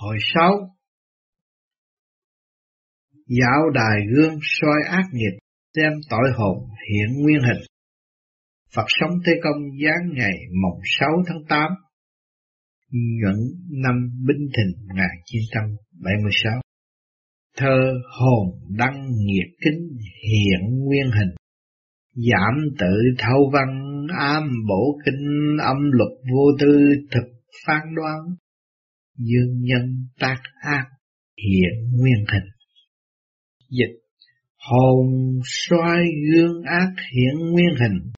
Hồi sáu Dạo đài gương soi ác nghiệp, xem tội hồn hiện nguyên hình. Phật sống Tây Công giáng ngày mồng 6 tháng 8, nhuận năm Binh Thìn 1976. Thơ hồn đăng nghiệt kính hiện nguyên hình, giảm tự thâu văn am bổ kinh âm luật vô tư thực phán đoán, dương nhân tác ác hiện nguyên hình. Dịch hồn xoay gương ác hiện nguyên hình,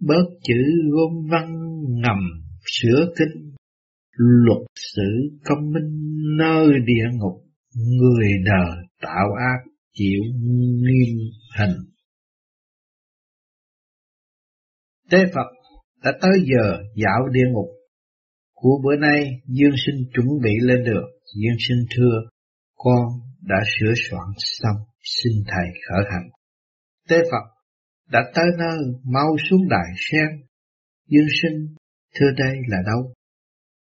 bớt chữ gom văn ngầm sửa kinh, luật sử công minh nơi địa ngục, người đời tạo ác chịu nghiêm hình. Tế Phật đã tới giờ dạo địa ngục. Của bữa nay Dương Sinh chuẩn bị lên được, Dương Sinh thưa, con đã sửa soạn xong, xin Thầy khởi hành. Tế Phật đã tới nơi, mau xuống đài sen. Dương Sinh, thưa đây là đâu?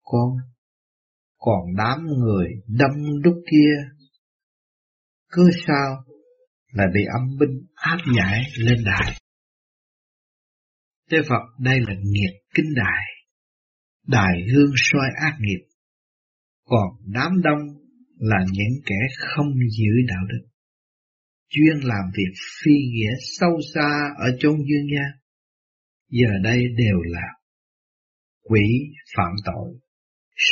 Con, còn đám người đâm đúc kia. Cứ sao là bị âm binh áp giải lên đài. Tế Phật đây là nghiệp kinh đài, đài hương soi ác nghiệp, còn đám đông là những kẻ không giữ đạo đức, chuyên làm việc phi nghĩa sâu xa ở chốn dương gian. Giờ đây đều là quỷ phạm tội.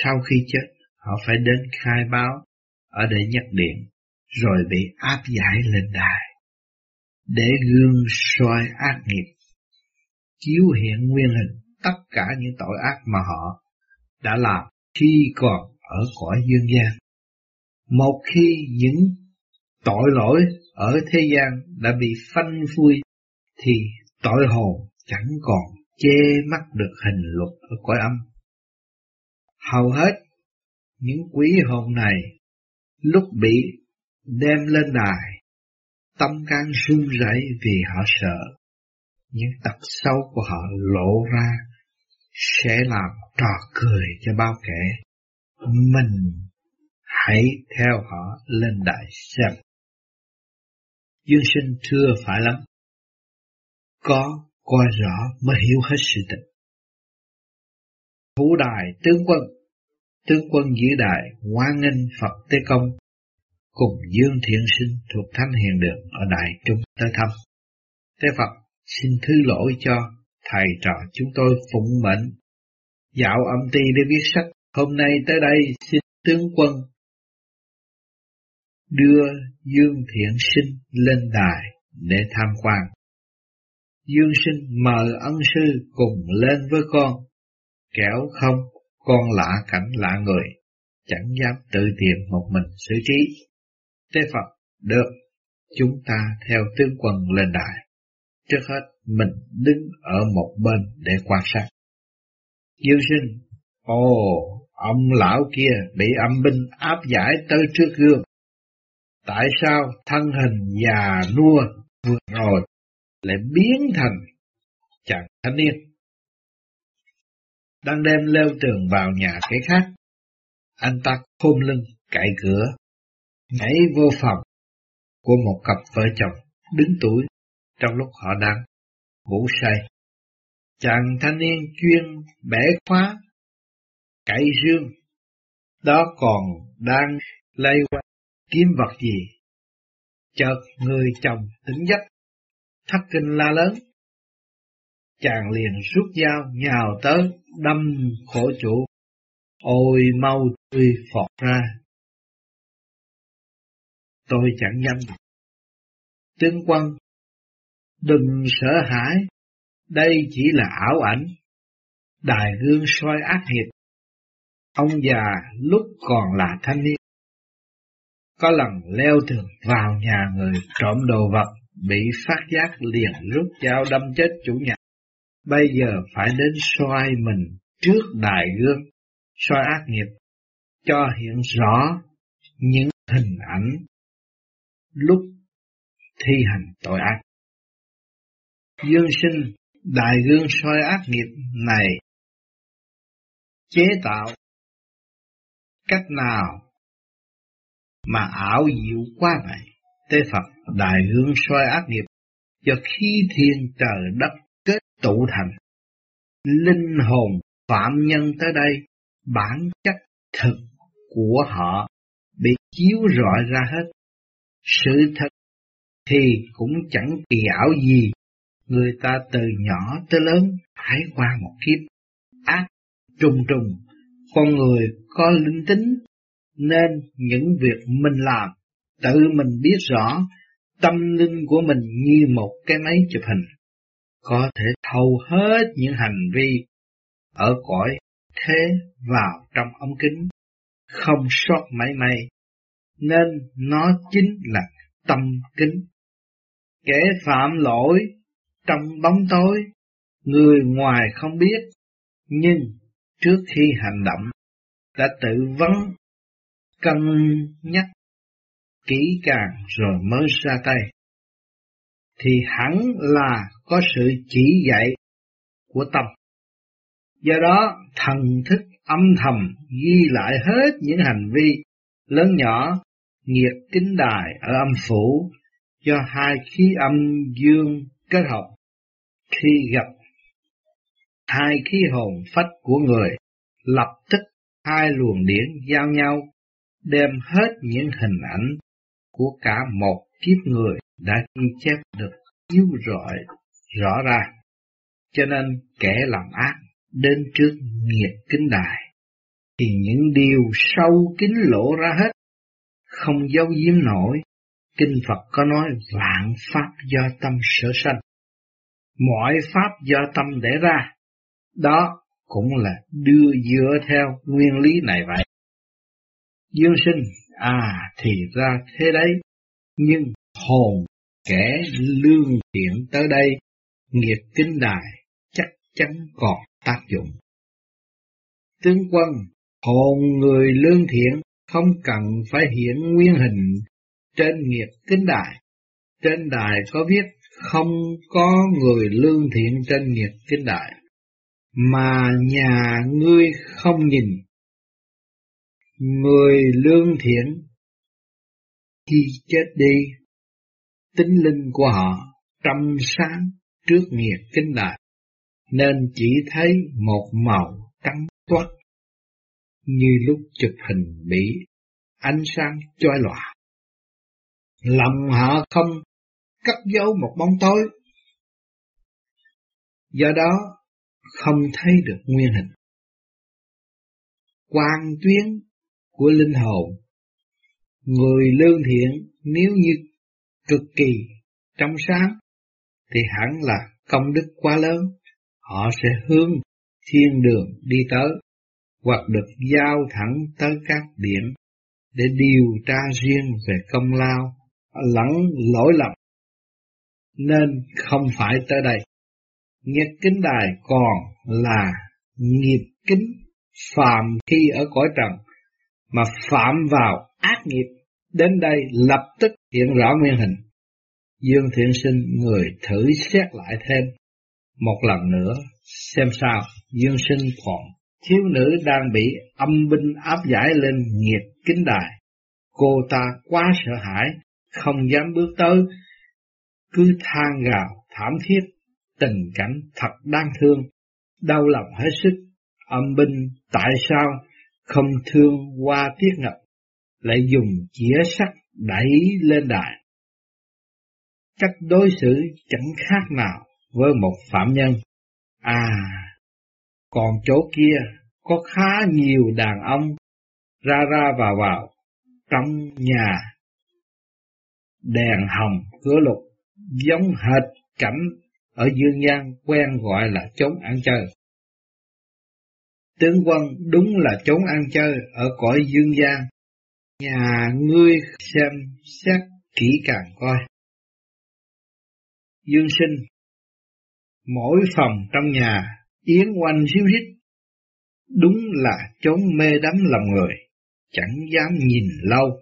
Sau khi chết, họ phải đến khai báo ở để nhắc điện, rồi bị áp giải lên đài, để gương soi ác nghiệp chiếu hiện nguyên hình tất cả những tội ác mà họ đã làm khi còn ở cõi dương gian. Một khi những tội lỗi ở thế gian đã bị phanh phui thì tội hồn chẳng còn che mắt được hình luật ở cõi âm. Hầu hết những quý hồn này lúc bị đem lên đài, tâm can run rẩy vì họ sợ những tật xấu của họ lộ ra sẽ làm trò cười cho bao kẻ. Mình hãy theo họ lên đại xem. Dương sinh thưa phải lắm. Có coi rõ mới hiểu hết sự tình. Thủ đài tướng quân, tướng quân giữ đại hoan nghênh Phật Tế Công, cùng Dương Thiện Sinh thuộc Thánh Hiền Đường ở Đại Trung tới thăm. Tế Phật Xin thứ lỗi cho thầy trò chúng tôi phụng mệnh. Dạo âm ty để viết sách, hôm nay tới đây xin tướng quân đưa Dương Thiện Sinh lên đài để tham quan. Dương Sinh mời ân sư cùng lên với con, kẻo không con lạ cảnh lạ người, chẳng dám tự tìm một mình xử trí. Tế Phật, được, chúng ta theo tướng quân lên đài. Trước hết, mình đứng ở một bên để quan sát. Dương sinh, ồ, ông lão kia bị âm binh áp giải tới trước gương. Tại sao thân hình già nua vừa rồi lại biến thành chàng thanh niên? Đang đem leo tường vào nhà cái khác, anh ta khom lưng cậy cửa, nhảy vô phòng của một cặp vợ chồng đứng tuổi trong lúc họ đang ngủ say. Chàng thanh niên chuyên bẻ khóa, cậy dương, đó còn đang lay qua kiếm vật gì. Chợt người chồng tỉnh giấc, thất kinh la lớn. Chàng liền rút dao nhào tới, đâm khổ chủ. Ôi mau tươi phọt ra. Tôi chẳng dám. Tướng quân Đừng sợ hãi, đây chỉ là ảo ảnh, đài gương soi ác nghiệp. Ông già lúc còn là thanh niên, có lần leo tường vào nhà người trộm đồ vật, bị phát giác liền rút dao đâm chết chủ nhà. Bây giờ phải đến soi mình trước đài gương, soi ác nghiệp, cho hiện rõ những hình ảnh lúc thi hành tội ác. Dương sinh đại gương soi ác nghiệp này chế tạo cách nào mà ảo diệu quá vậy. Tế Phật đại gương soi ác nghiệp, cho khi thiên trời đất kết tụ thành. Linh hồn phạm nhân tới đây, bản chất thực của họ bị chiếu rọi ra hết. Sự thật thì cũng chẳng kỳ ảo gì, người ta từ nhỏ tới lớn trải qua một kiếp ác trùng trùng, con người có linh tính nên những việc mình làm tự mình biết rõ tâm linh của mình như một cái máy chụp hình có thể thâu hết những hành vi ở cõi thế vào trong ống kính không sót mấy may nên nó chính là tâm kính. Kẻ phạm lỗi trong bóng tối. Người ngoài không biết, nhưng trước khi hành động, đã tự vấn, cân nhắc, kỹ càng rồi mới ra tay. Thì hẳn là có sự chỉ dạy của tâm. Do đó, thần thức âm thầm ghi lại hết những hành vi lớn nhỏ nghiệt kính đài ở âm phủ do hai khí âm dương kết hợp khi gặp hai khí hồn phách của người, lập tức hai luồng điển giao nhau, đem hết những hình ảnh của cả một kiếp người đã ghi chép được chiếu rọi rõ ra cho nên kẻ làm ác đến trước nghiệp kính đài, thì những điều sâu kín lộ ra hết, không giấu giếm nổi. Kinh Phật có nói vạn pháp do tâm sở sanh mọi pháp do tâm để ra đó cũng là đưa dựa theo nguyên lý này vậy. Dương sinh, à thì ra thế đấy, nhưng hồn kẻ lương thiện tới đây, nghiệp kinh đài chắc chắn còn tác dụng. Tướng quân, hồn người lương thiện không cần phải hiện nguyên hình trên nghiệp kinh đài. Trên đài có viết không có người lương thiện trên nghiệp kinh đài mà nhà ngươi không nhìn. Người lương thiện khi chết đi, tính linh của họ trong sáng trước nghiệp kinh đại, nên chỉ thấy một màu trắng toát, như lúc chụp hình bị ánh sáng chói lòa. Lòng họ không cất giấu một bóng tối. Do đó, không thấy được nguyên hình. quang tuyến của linh hồn Người lương thiện nếu như cực kỳ trong sáng thì hẳn là công đức quá lớn, họ sẽ hướng thiên đường đi tới hoặc được giao thẳng tới các điểm để điều tra riêng về công lao lẫn lỗi lầm nên không phải tới đây Nhất kính đài còn là nghiệp kính phạm khi ở cõi trần, mà phạm vào ác nghiệp, đến đây lập tức hiện rõ nguyên hình. Dương Thiện Sinh người thử xét lại thêm một lần nữa xem sao Dương Sinh còn thiếu nữ đang bị âm binh áp giải lên nghiệp kính đài. Cô ta quá sợ hãi, không dám bước tới, cứ than gào thảm thiết tình cảnh thật đáng thương, đau lòng hết sức, âm binh tại sao không thương qua tiết ngập, lại dùng chĩa sắt đẩy lên đài. Cách đối xử chẳng khác nào với một phạm nhân. À, còn chỗ kia có khá nhiều đàn ông ra ra vào vào trong nhà đèn hồng cửa lục giống hệt cảnh ở dương gian quen gọi là chốn ăn chơi. Tướng quân đúng là chốn ăn chơi ở cõi dương gian, nhà ngươi xem xét kỹ càng coi. Dương sinh Mỗi phòng trong nhà yến oanh ríu rít, đúng là chốn mê đắm lòng người, chẳng dám nhìn lâu.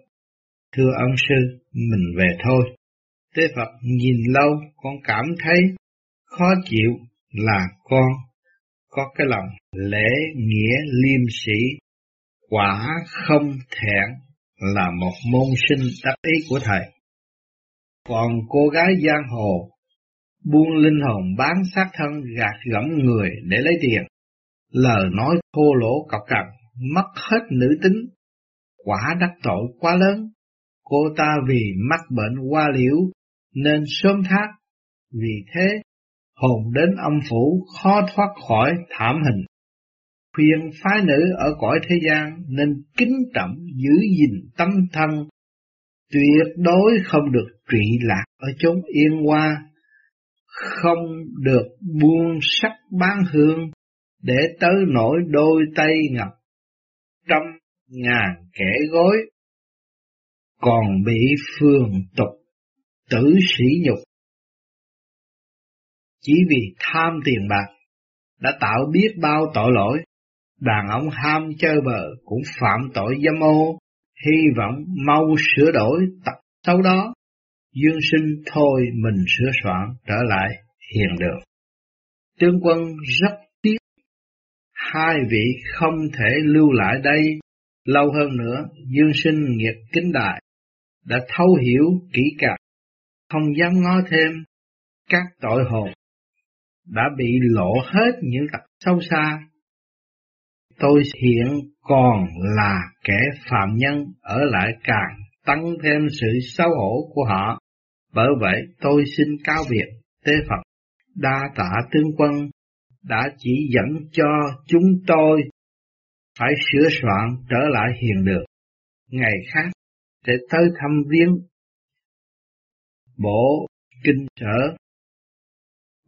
Thưa ông sư, mình về thôi. Tế Phật nhìn lâu con cảm thấy khó chịu là con có cái lòng lễ nghĩa liêm sĩ quả không thẹn là một môn sinh đắc ý của thầy. Còn cô gái giang hồ buông linh hồn bán xác thân gạt gẫm người để lấy tiền, lời nói thô lỗ cọc cằn, mất hết nữ tính, quả đắc tội quá lớn. Cô ta vì mắc bệnh qua liễu nên sớm thác, vì thế hồn đến âm phủ khó thoát khỏi thảm hình. Khuyên phái nữ ở cõi thế gian nên kính trọng giữ gìn tâm thân, tuyệt đối không được trụy lạc ở chốn yên hoa, không được buông sắc bán hương, để tới nổi đôi tay ngập trăm ngàn kẻ gối, còn bị phường tục tử sĩ nhục chỉ vì tham tiền bạc đã tạo biết bao tội lỗi. Đàn ông ham chơi bờ cũng phạm tội dâm ô, hy vọng mau sửa đổi tập xấu đó. Dương sinh thôi mình sửa soạn trở lại hiền đường. Tướng quân rất tiếc, hai vị không thể lưu lại đây lâu hơn nữa. Dương sinh nghiệp kính đại, đã thấu hiểu kỹ càng, không dám ngó thêm, các tội hồn đã bị lộ hết những tật sâu xa. Tôi hiện còn là kẻ phạm nhân, ở lại càng tăng thêm sự xấu hổ của họ. Bởi vậy tôi xin cao biệt tế Phật đa tạ tướng quân đã chỉ dẫn cho chúng tôi phải sửa soạn trở lại hiền đường. Ngày khác để tới thăm viếng bổ kinh sở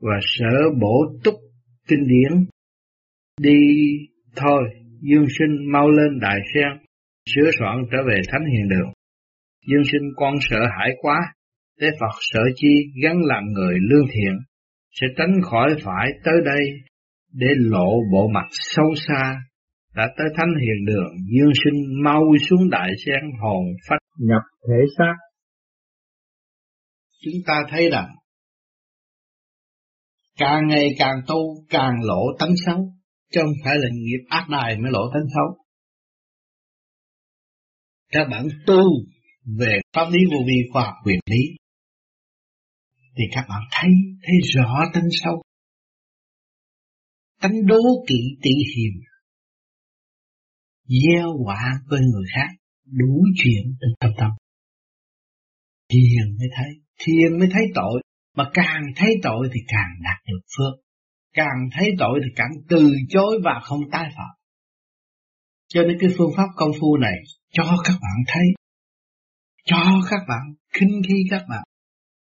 và sở bổ túc kinh điển. Đi thôi, Dương sinh mau lên đại sen, sửa soạn trở về thánh hiền đường. Dương sinh con sợ hãi quá, Thế Phật sợ chi gắn làm người lương thiện, sẽ tránh khỏi phải tới đây để lộ bộ mặt sâu xa. Đã tới thánh hiền đường, Dương sinh mau xuống đại sen hồn phách nhập thể xác. Chúng ta thấy rằng, càng ngày càng tu, càng lộ tánh xấu. Chứ không phải là nghiệp ác đài mới lộ tánh xấu. Các bạn tu về pháp lý vô vi, khoa học quyền lý, thì các bạn thấy thấy rõ tánh xấu. Tánh đố kỵ tị hiềm, gieo quả với người khác, đủ chuyện trong tâm tâm. Thiền mới thấy thiền mới thấy tội, mà càng thấy tội thì càng đạt được phước. Càng thấy tội thì càng từ chối và không tái phạm. Cho nên cái phương pháp công phu này cho các bạn thấy. Cho các bạn khinh khi các bạn.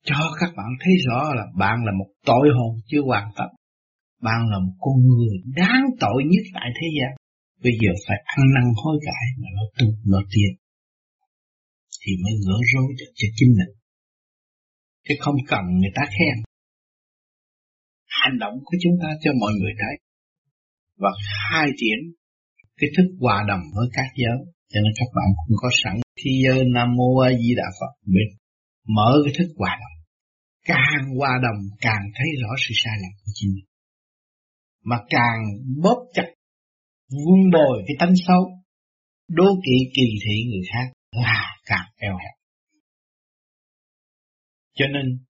Cho các bạn thấy rõ là bạn là một tội hồn chưa hoàn tất. Bạn là một con người đáng tội nhất tại thế gian. Bây giờ phải ăn năn hối cải mà nó tu, nó tiền Thì mới gỡ rối được cho chính mình chứ không cần người ta khen. Hành động của chúng ta cho mọi người thấy. Và khai triển cái thức hòa đồng với các giới. Cho nên các bạn cũng có sẵn. Khi giới Nam Mô A Di Đà Phật biết mở cái thức hòa đồng. Càng hòa đồng, càng thấy rõ sự sai lầm của chính mình. Mà càng bóp chặt, vun bồi cái tánh xấu, đố kỵ kỳ thị người khác là càng eo hẹp cho nên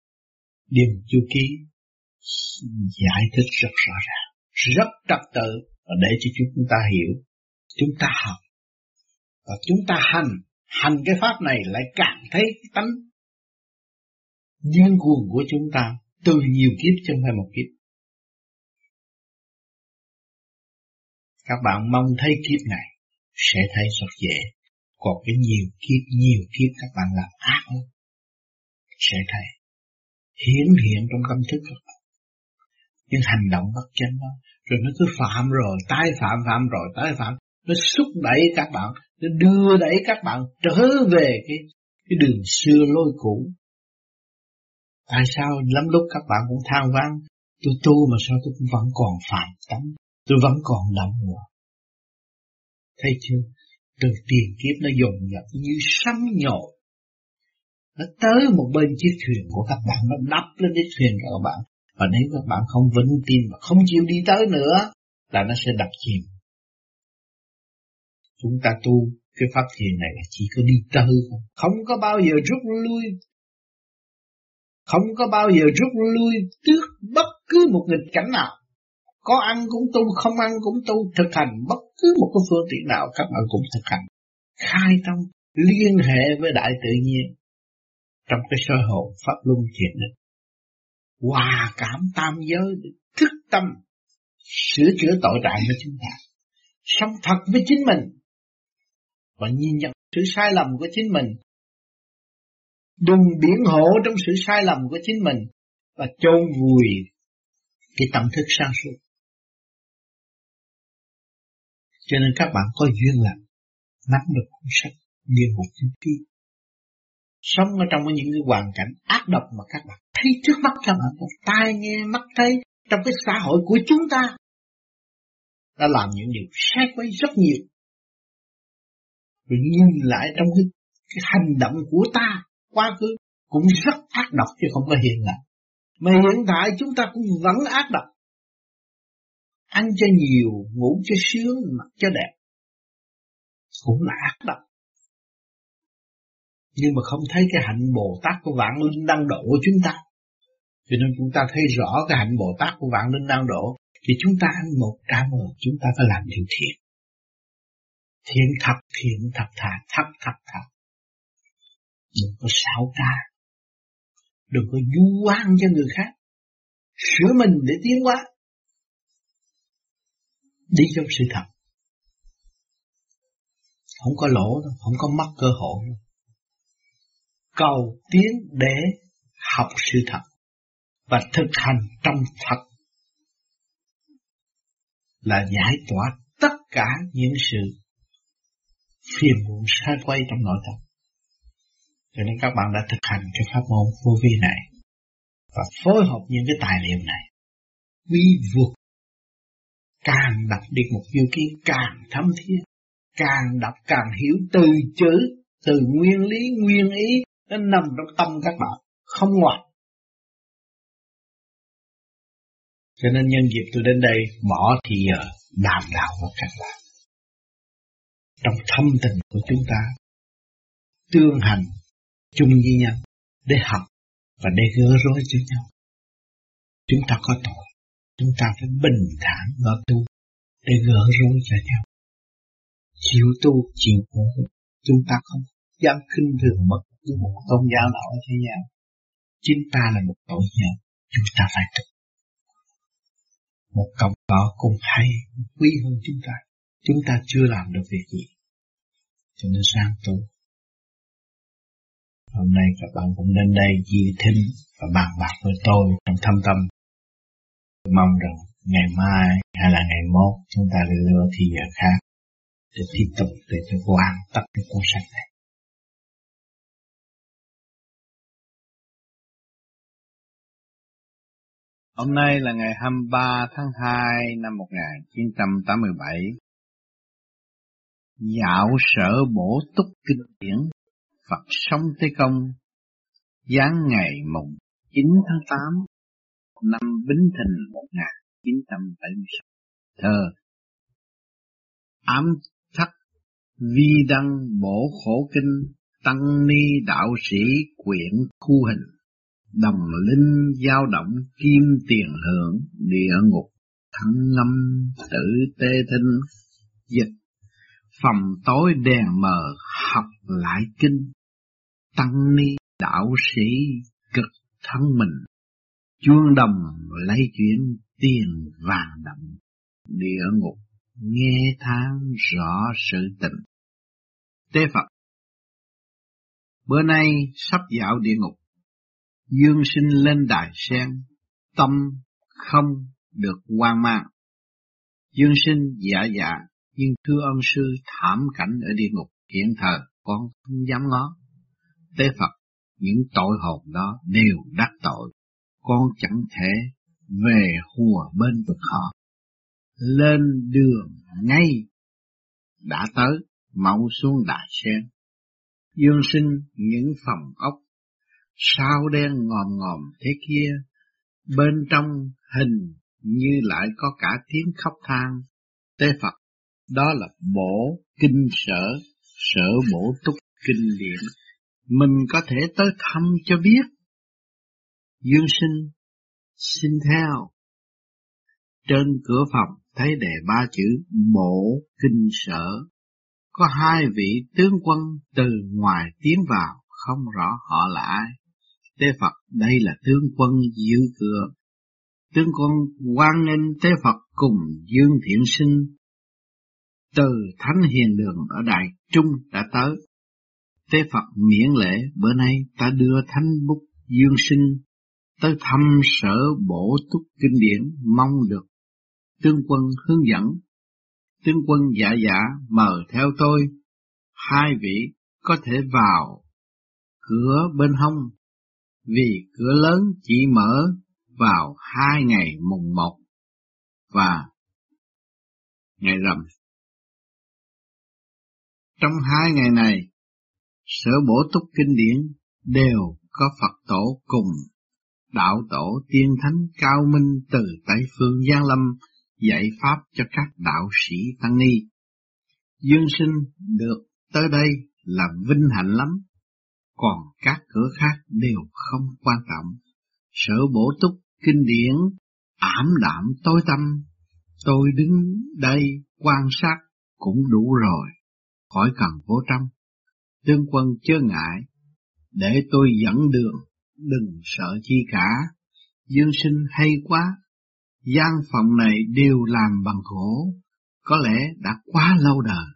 Điềm chu ký giải thích rất rõ ràng, rất trật tự và để cho chúng ta hiểu, chúng ta học và chúng ta hành, hành cái pháp này lại càng thấy cái tánh điên cuồng của chúng ta từ nhiều kiếp chứ không phải một kiếp. Các bạn mong thấy kiếp này sẽ thấy rất dễ. Còn cái nhiều kiếp, nhiều kiếp các bạn làm ác lắm sẽ thấy. Hiển hiện trong tâm thức. Của bạn nhưng hành động bất chánh đó, rồi nó cứ phạm rồi, tái phạm phạm rồi, tái phạm. Nó xúc đẩy các bạn, nó đưa đẩy các bạn trở về cái cái đường xưa lôi cũ. Tại sao lắm lúc các bạn cũng than vang, tôi tu mà sao tôi cũng vẫn còn phạm tánh, tôi vẫn còn động nữa thấy chưa? Từ tiền kiếp nó dồn dập như sấm nhồi nó tới một bên chiếc thuyền của các bạn nó đắp lên chiếc thuyền của các bạn. Và nếu các bạn không vững tin và không chịu đi tới nữa là nó sẽ đập chìm. Chúng ta tu cái pháp thiền này là chỉ có đi tới không, không có bao giờ rút lui. Không có bao giờ rút lui trước bất cứ một nghịch cảnh nào. Có ăn cũng tu không ăn cũng tu thực hành bất cứ một cái phương tiện nào các bạn cũng thực hành. Khai thông liên hệ với đại tự nhiên trong cái sơ hồn pháp luân thiền định. Hòa cảm tam giới thức tâm, sửa chữa tội trạng của chúng ta. Sống thật với chính mình. Và nhìn nhận sự sai lầm của chính mình. Đừng biển hộ trong sự sai lầm của chính mình và chôn vùi cái tâm thức sáng suốt. Cho nên các bạn có duyên lành nắm được cuốn sách địa ngục chính kim sống ở trong những cái hoàn cảnh ác độc mà các bạn thấy trước mắt các bạn tai nghe mắt thấy trong cái xã hội của chúng ta đã làm những điều sai quấy rất nhiều. Rồi nhìn lại trong cái, cái hành động của ta quá khứ cũng rất ác độc chứ không có hiện tại. Mà hiện tại chúng ta cũng vẫn ác độc. Ăn cho nhiều ngủ cho sướng mặc cho đẹp cũng là ác độc nhưng mà không thấy cái hạnh Bồ Tát của vạn linh đang độ của chúng ta. Cho nên chúng ta thấy rõ cái hạnh Bồ Tát của vạn linh đang độ thì chúng ta ăn một trả mười chúng ta phải làm điều thiện. Thiện thật, thiện thật thà, thật thật thà, Đừng có xảo ta, Đừng có du oan cho người khác. Sửa mình để tiến hóa. Đi trong sự thật. Không có lỗ đâu, không có mất cơ hội đâu cầu tiến để học sự thật và thực hành trong thật là giải tỏa tất cả những sự phiền muộn sai quay trong nội tâm. Cho nên các bạn đã thực hành cái pháp môn vô vi này và phối hợp những cái tài liệu này quy vượt càng đọc được một yêu kiến càng thấm thiết, càng đọc càng hiểu từ chữ, từ nguyên lý, nguyên ý nó nằm trong tâm các bạn, không ngoài. Cho nên nhân dịp tôi đến đây, bỏ thì giờ đàm đạo với các bạn. Trong thâm tình của chúng ta, tương hành chung với nhau, để học và để gỡ rối cho nhau. Chúng ta có tội, chúng ta phải bình thản và tu, để gỡ rối cho nhau. Chịu tu, chịu khổ, chúng ta không dám khinh thường bất của một tôn giáo nào ở thế gian. Chúng ta là một tội nhân, chúng ta phải tự Một cộng đó cũng hay, quý hơn chúng ta. Chúng ta chưa làm được việc gì. Cho nên sang tu. Hôm nay các bạn cũng đến đây di thính và bàn bạc với tôi trong thâm tâm. Tôi mong rằng ngày mai hay là ngày mốt chúng ta lại lựa thì giờ khác để tiếp tục để cho hoàn tất cái cuốn sách này. Hôm nay là ngày 23 tháng 2 năm 1987. Dạo sở bổ túc kinh điển, Phật sống Tế Công. Giáng ngày mùng 9 tháng 8 năm Bính Thìn 1976 Thơ. Ám thắc vi đăng bổ khổ kinh, Tăng ni đạo sĩ quyển khu hình đồng linh dao động kim tiền hưởng, địa ngục thắng năm, tử tê thinh dịch. Phòng tối đèn mờ, học lại kinh. Tăng ni, đạo sĩ, cực thân mình. Chuông đồng lấy chuyển, tiền vàng đậm. Địa ngục, nghe tháng rõ sự tình. Tế phật. Bữa nay sắp dạo địa ngục dương sinh lên đài sen, tâm không được hoang mang. Dương sinh dạ dạ, nhưng thưa ân sư thảm cảnh ở địa ngục hiện thờ con không dám ngó. Tế Phật, những tội hồn đó đều đắc tội, con chẳng thể về hùa bên vực họ. Lên đường ngay, đã tới, mau xuống đại sen. Dương sinh những phòng ốc sao đen ngòm ngòm thế kia, bên trong hình như lại có cả tiếng khóc than. Tế Phật, đó là bổ kinh sở, sở bổ túc kinh điển, mình có thể tới thăm cho biết. Dương sinh, xin theo. Trên cửa phòng thấy đề ba chữ bổ kinh sở. Có hai vị tướng quân từ ngoài tiến vào, không rõ họ là ai. Tế Phật đây là tướng quân giữ cửa. Tướng quân quan nên Tế Phật cùng Dương Thiện Sinh từ Thánh Hiền Đường ở Đại Trung đã tới. Tế Phật miễn lễ bữa nay ta đưa Thánh Bút Dương Sinh tới thăm sở bổ túc kinh điển mong được tướng quân hướng dẫn. Tướng quân dạ dạ mời theo tôi, hai vị có thể vào cửa bên hông, vì cửa lớn chỉ mở vào hai ngày mùng một và ngày rằm. Trong hai ngày này, sở bổ túc kinh điển đều có Phật tổ cùng đạo tổ tiên thánh cao minh từ Tây Phương Giang Lâm dạy pháp cho các đạo sĩ tăng ni. Dương sinh được tới đây là vinh hạnh lắm, còn các cửa khác đều không quan trọng. Sở bổ túc kinh điển ảm đạm tối tâm, tôi đứng đây quan sát cũng đủ rồi, khỏi cần vô trong. Tương quân chớ ngại, để tôi dẫn đường, đừng sợ chi cả. Dương sinh hay quá, gian phòng này đều làm bằng gỗ, có lẽ đã quá lâu đời,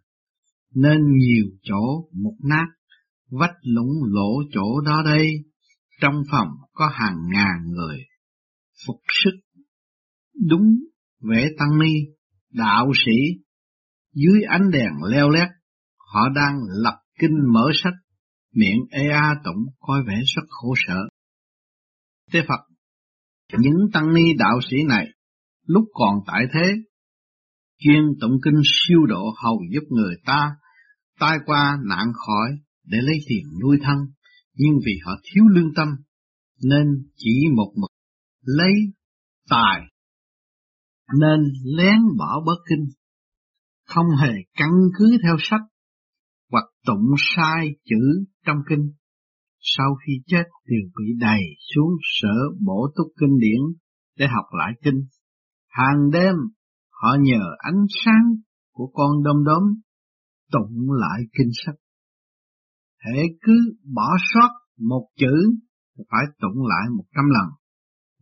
nên nhiều chỗ mục nát, vách lũng lỗ chỗ đó đây, trong phòng có hàng ngàn người, phục sức, đúng vẽ tăng ni, đạo sĩ, dưới ánh đèn leo lét, họ đang lập kinh mở sách, miệng ê a tụng coi vẻ rất khổ sở. Thế Phật, những tăng ni đạo sĩ này lúc còn tại thế, chuyên tụng kinh siêu độ hầu giúp người ta, tai qua nạn khỏi để lấy tiền nuôi thân, nhưng vì họ thiếu lương tâm, nên chỉ một mực lấy tài, nên lén bỏ bớt kinh, không hề căn cứ theo sách, hoặc tụng sai chữ trong kinh. Sau khi chết đều bị đầy xuống sở bổ túc kinh điển để học lại kinh Hàng đêm, họ nhờ ánh sáng của con đom đóm tụng lại kinh sách. Hệ cứ bỏ sót một chữ, phải tụng lại một trăm lần.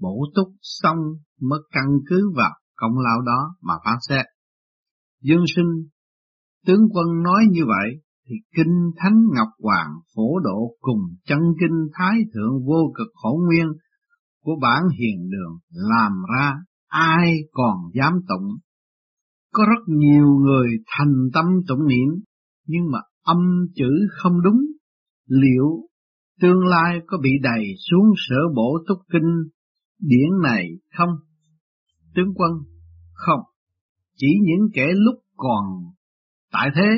Bổ túc xong mới căn cứ vào công lao đó mà phán xét. Dương sinh, tướng quân nói như vậy, thì kinh thánh Ngọc Hoàng phổ độ cùng chân kinh Thái Thượng vô cực khổ nguyên của bản hiền đường làm ra ai còn dám tụng. Có rất nhiều người thành tâm tụng niệm, nhưng mà âm chữ không đúng, liệu tương lai có bị đầy xuống sở bổ túc kinh điển này không? Tướng quân, không, chỉ những kẻ lúc còn tại thế,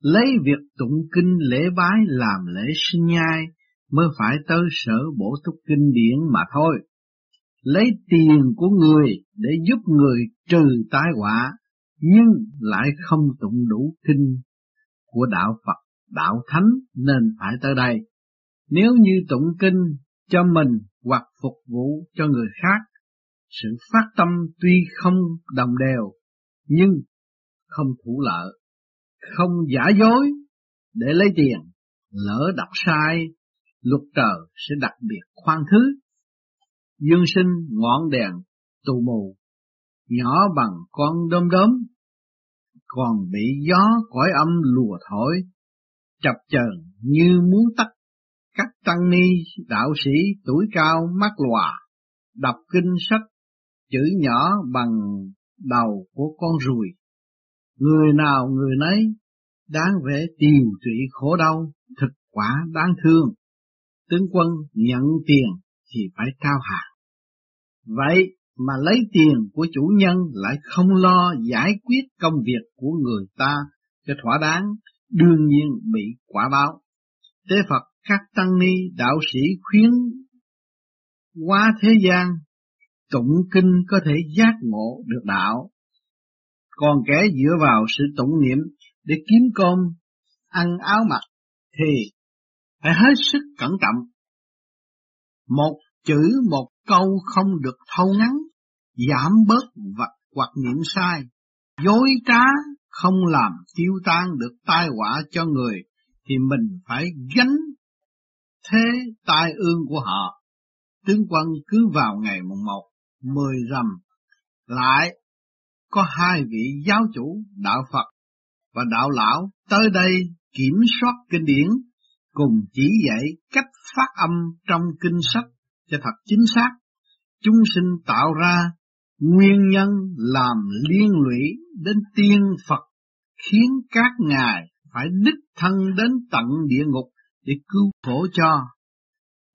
lấy việc tụng kinh lễ bái làm lễ sinh nhai mới phải tới sở bổ túc kinh điển mà thôi lấy tiền của người để giúp người trừ tai họa, nhưng lại không tụng đủ kinh của đạo Phật, đạo Thánh nên phải tới đây. Nếu như tụng kinh cho mình hoặc phục vụ cho người khác, sự phát tâm tuy không đồng đều, nhưng không thủ lợi, không giả dối để lấy tiền, lỡ đọc sai, luật trời sẽ đặc biệt khoan thứ dương sinh ngọn đèn tù mù, nhỏ bằng con đom đóm, còn bị gió cõi âm lùa thổi, chập chờn như muốn tắt. Các tăng ni đạo sĩ tuổi cao mắt lòa, đọc kinh sách, chữ nhỏ bằng đầu của con ruồi. Người nào người nấy đáng vẻ tiều tụy khổ đau, thực quả đáng thương. Tướng quân nhận tiền thì phải cao hạ. Vậy mà lấy tiền của chủ nhân lại không lo giải quyết công việc của người ta cho thỏa đáng, đương nhiên bị quả báo. Tế Phật các tăng ni đạo sĩ khuyến qua thế gian, tụng kinh có thể giác ngộ được đạo. Còn kẻ dựa vào sự tụng niệm để kiếm cơm, ăn áo mặc thì phải hết sức cẩn trọng. Một chữ một câu không được thâu ngắn, giảm bớt vật hoặc niệm sai, dối trá không làm tiêu tan được tai họa cho người thì mình phải gánh thế tai ương của họ. Tướng quân cứ vào ngày mùng một, mười rằm, lại có hai vị giáo chủ đạo Phật và đạo lão tới đây kiểm soát kinh điển cùng chỉ dạy cách phát âm trong kinh sách cho thật chính xác. Chúng sinh tạo ra nguyên nhân làm liên lụy đến tiên Phật khiến các ngài phải đích thân đến tận địa ngục để cứu khổ cho.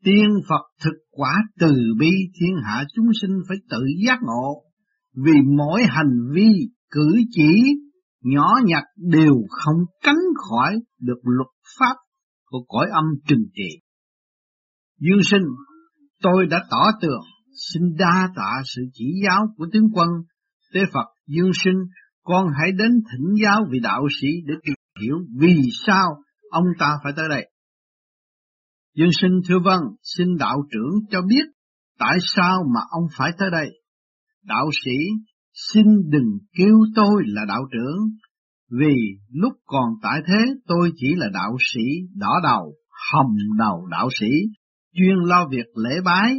Tiên Phật thực quả từ bi thiên hạ chúng sinh phải tự giác ngộ, vì mỗi hành vi, cử chỉ, nhỏ nhặt đều không tránh khỏi được luật pháp của cõi âm trừng trị. Dương sinh, tôi đã tỏ tường, xin đa tạ sự chỉ giáo của tướng quân, tế Phật Dương sinh, con hãy đến thỉnh giáo vị đạo sĩ để tìm hiểu vì sao ông ta phải tới đây. Dương sinh thưa vâng, xin đạo trưởng cho biết tại sao mà ông phải tới đây. Đạo sĩ, xin đừng kêu tôi là đạo trưởng, vì lúc còn tại thế tôi chỉ là đạo sĩ đỏ đầu, hồng đầu đạo sĩ, chuyên lo việc lễ bái,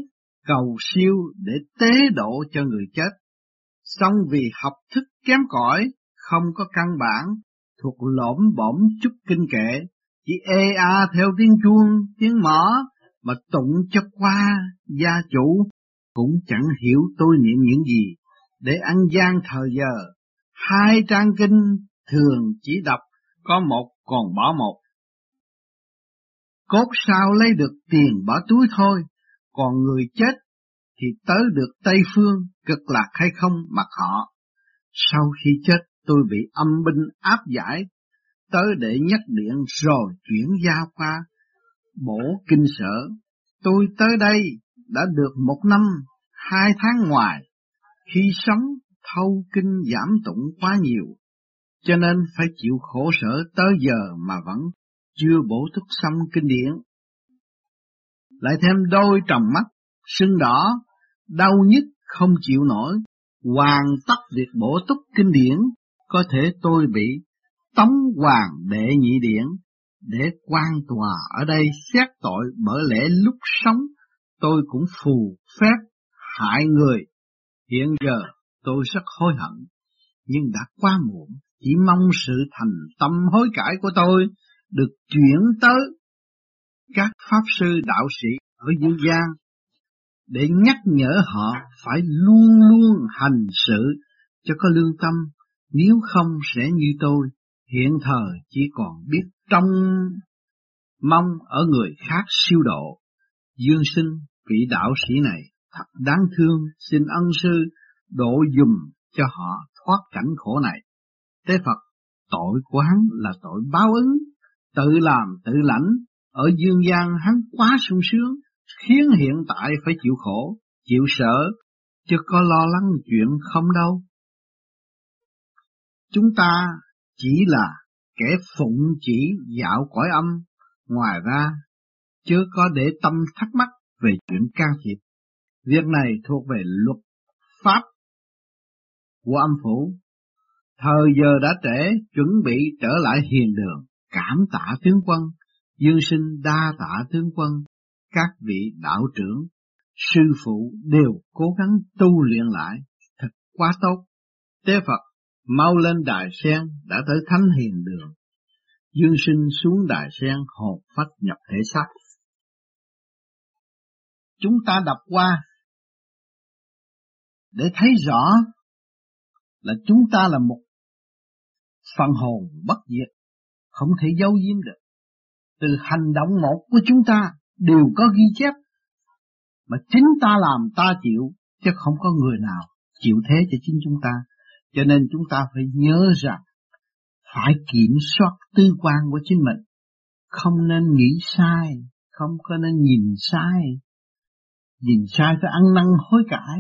cầu siêu để tế độ cho người chết. Xong vì học thức kém cỏi, không có căn bản, thuộc lỗm bổm chút kinh kệ, chỉ ê a theo tiếng chuông, tiếng mỏ, mà tụng cho qua gia chủ, cũng chẳng hiểu tôi niệm những gì, để ăn gian thời giờ. Hai trang kinh thường chỉ đọc có một còn bỏ một. Cốt sao lấy được tiền bỏ túi thôi, còn người chết thì tới được Tây Phương cực lạc hay không mặc họ. Sau khi chết tôi bị âm binh áp giải, tới để nhắc điện rồi chuyển giao qua bổ kinh sở. Tôi tới đây đã được một năm, hai tháng ngoài, khi sống thâu kinh giảm tụng quá nhiều, cho nên phải chịu khổ sở tới giờ mà vẫn chưa bổ túc xong kinh điển. Lại thêm đôi tròng mắt, sưng đỏ, đau nhức không chịu nổi, hoàn tất việc bổ túc kinh điển, có thể tôi bị tống hoàng đệ nhị điển, để quan tòa ở đây xét tội bởi lẽ lúc sống tôi cũng phù phép hại người. Hiện giờ tôi rất hối hận, nhưng đã quá muộn, chỉ mong sự thành tâm hối cải của tôi được chuyển tới các pháp sư đạo sĩ ở dương gian để nhắc nhở họ phải luôn luôn hành sự cho có lương tâm, nếu không sẽ như tôi, hiện thời chỉ còn biết trong mong ở người khác siêu độ. Dương sinh vị đạo sĩ này thật đáng thương, xin ân sư độ dùm cho họ thoát cảnh khổ này. Tế Phật, tội của hắn là tội báo ứng, tự làm tự lãnh, ở dương gian hắn quá sung sướng, khiến hiện tại phải chịu khổ, chịu sợ, chứ có lo lắng chuyện không đâu. Chúng ta chỉ là kẻ phụng chỉ dạo cõi âm, ngoài ra chưa có để tâm thắc mắc về chuyện can thiệp. Việc này thuộc về luật pháp của âm phủ. Thời giờ đã trễ, chuẩn bị trở lại hiền đường, cảm tạ tướng quân, dương sinh đa tạ tướng quân, các vị đạo trưởng, sư phụ đều cố gắng tu luyện lại, thật quá tốt. Tế Phật mau lên đài sen đã tới thánh hiền đường. Dương sinh xuống đài sen hồn phách nhập thể xác. Chúng ta đọc qua để thấy rõ là chúng ta là một phần hồn bất diệt, không thể giấu giếm được. Từ hành động một của chúng ta đều có ghi chép, mà chính ta làm ta chịu, chứ không có người nào chịu thế cho chính chúng ta. Cho nên chúng ta phải nhớ rằng phải kiểm soát tư quan của chính mình, không nên nghĩ sai, không có nên nhìn sai. Nhìn sai phải ăn năn hối cải,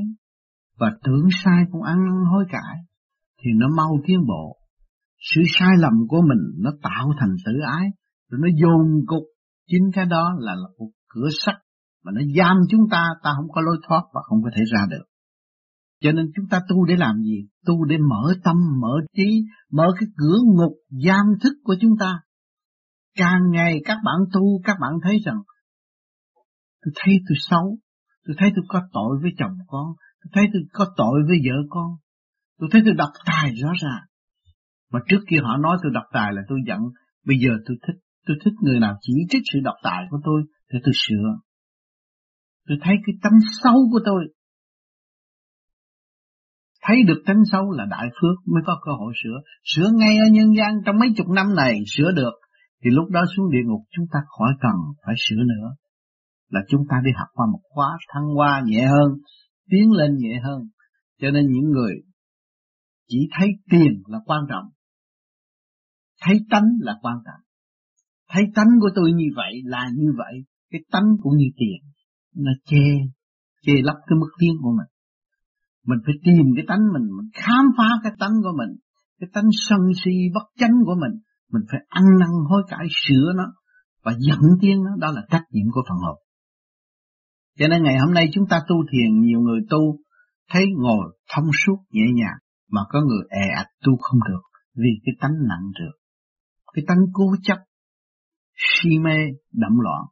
và tưởng sai cũng ăn năn hối cải, thì nó mau tiến bộ sự sai lầm của mình nó tạo thành tự ái, rồi nó dồn cục, chính cái đó là, là một cửa sắt mà nó giam chúng ta, ta không có lối thoát và không có thể ra được. Cho nên chúng ta tu để làm gì? Tu để mở tâm, mở trí, mở cái cửa ngục giam thức của chúng ta. Càng ngày các bạn tu, các bạn thấy rằng tôi thấy tôi xấu, tôi thấy tôi có tội với chồng con, tôi thấy tôi có tội với vợ con, tôi thấy tôi độc tài rõ ràng. Mà trước kia họ nói tôi độc tài là tôi giận, bây giờ tôi thích, tôi thích người nào chỉ trích sự độc tài của tôi, thì tôi sửa. Tôi thấy cái tâm sâu của tôi, thấy được tánh sâu là đại phước mới có cơ hội sửa. Sửa ngay ở nhân gian trong mấy chục năm này sửa được, thì lúc đó xuống địa ngục chúng ta khỏi cần phải sửa nữa. Là chúng ta đi học qua một khóa thăng hoa nhẹ hơn, tiến lên nhẹ hơn. Cho nên những người chỉ thấy tiền là quan trọng, thấy tánh là quan trọng. Thấy tánh của tôi như vậy là như vậy, cái tánh cũng như tiền, nó che, che lấp cái mức tiến của mình. Mình phải tìm cái tánh mình, mình khám phá cái tánh của mình, cái tánh sân si bất chánh của mình, mình phải ăn năn hối cải sửa nó và dẫn tiến nó, đó là trách nhiệm của phần hồn. Cho nên ngày hôm nay chúng ta tu thiền nhiều người tu thấy ngồi thông suốt nhẹ nhàng mà có người è ạch tu không được vì cái tánh nặng được. Cái tánh cố chấp, si mê, đậm loạn.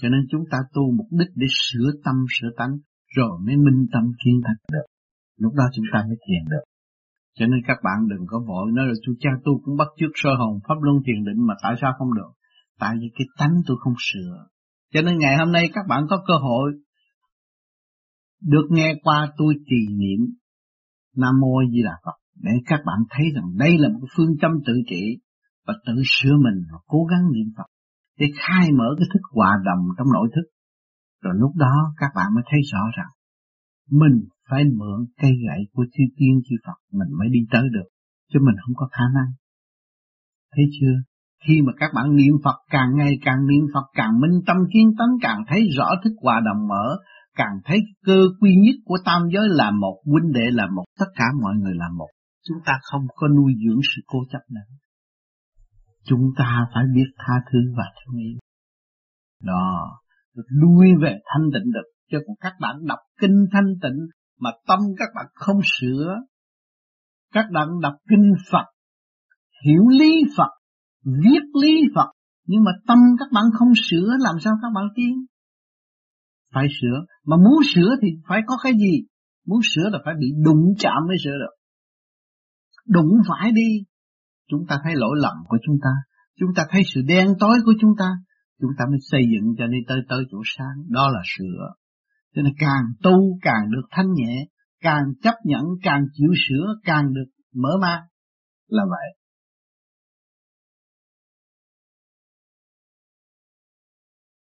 Cho nên chúng ta tu mục đích để sửa tâm sửa tánh rồi mới minh tâm kiên thật được. Lúc đó chúng ta mới thiền được. Cho nên các bạn đừng có vội nói là chú cha tu cũng bắt chước sơ hồn pháp luân thiền định mà tại sao không được? Tại vì cái tánh tôi không sửa. Cho nên ngày hôm nay các bạn có cơ hội được nghe qua tôi trì niệm Nam Mô Di Đà Phật để các bạn thấy rằng đây là một phương châm tự trị và tự sửa mình và cố gắng niệm Phật để khai mở cái thức hòa đồng trong nội thức rồi lúc đó các bạn mới thấy rõ rằng mình phải mượn cây gậy của chư tiên chư Phật mình mới đi tới được, chứ mình không có khả năng. Thấy chưa? Khi mà các bạn niệm Phật càng ngày càng niệm Phật càng minh tâm kiến tấn càng thấy rõ thức hòa đồng mở, càng thấy cơ quy nhất của tam giới là một, huynh đệ là một, tất cả mọi người là một. Chúng ta không có nuôi dưỡng sự cố chấp nữa. Chúng ta phải biết tha thứ và thương yêu. Đó, lui về thanh tịnh được. Cho còn các bạn đọc kinh thanh tịnh mà tâm các bạn không sửa các bạn đọc kinh Phật hiểu lý Phật viết lý Phật nhưng mà tâm các bạn không sửa làm sao các bạn tiến? Phải sửa. Mà muốn sửa thì phải có cái gì? Muốn sửa là phải bị đụng chạm mới sửa được. Đụng phải đi chúng ta thấy lỗi lầm của chúng ta. Chúng ta thấy sự đen tối của chúng ta. Chúng ta mới xây dựng cho nên tới tới chỗ sáng. Đó là sửa cho nên càng tu càng được thanh nhẹ, càng chấp nhận, càng chịu sửa, càng được mở mang. Là vậy.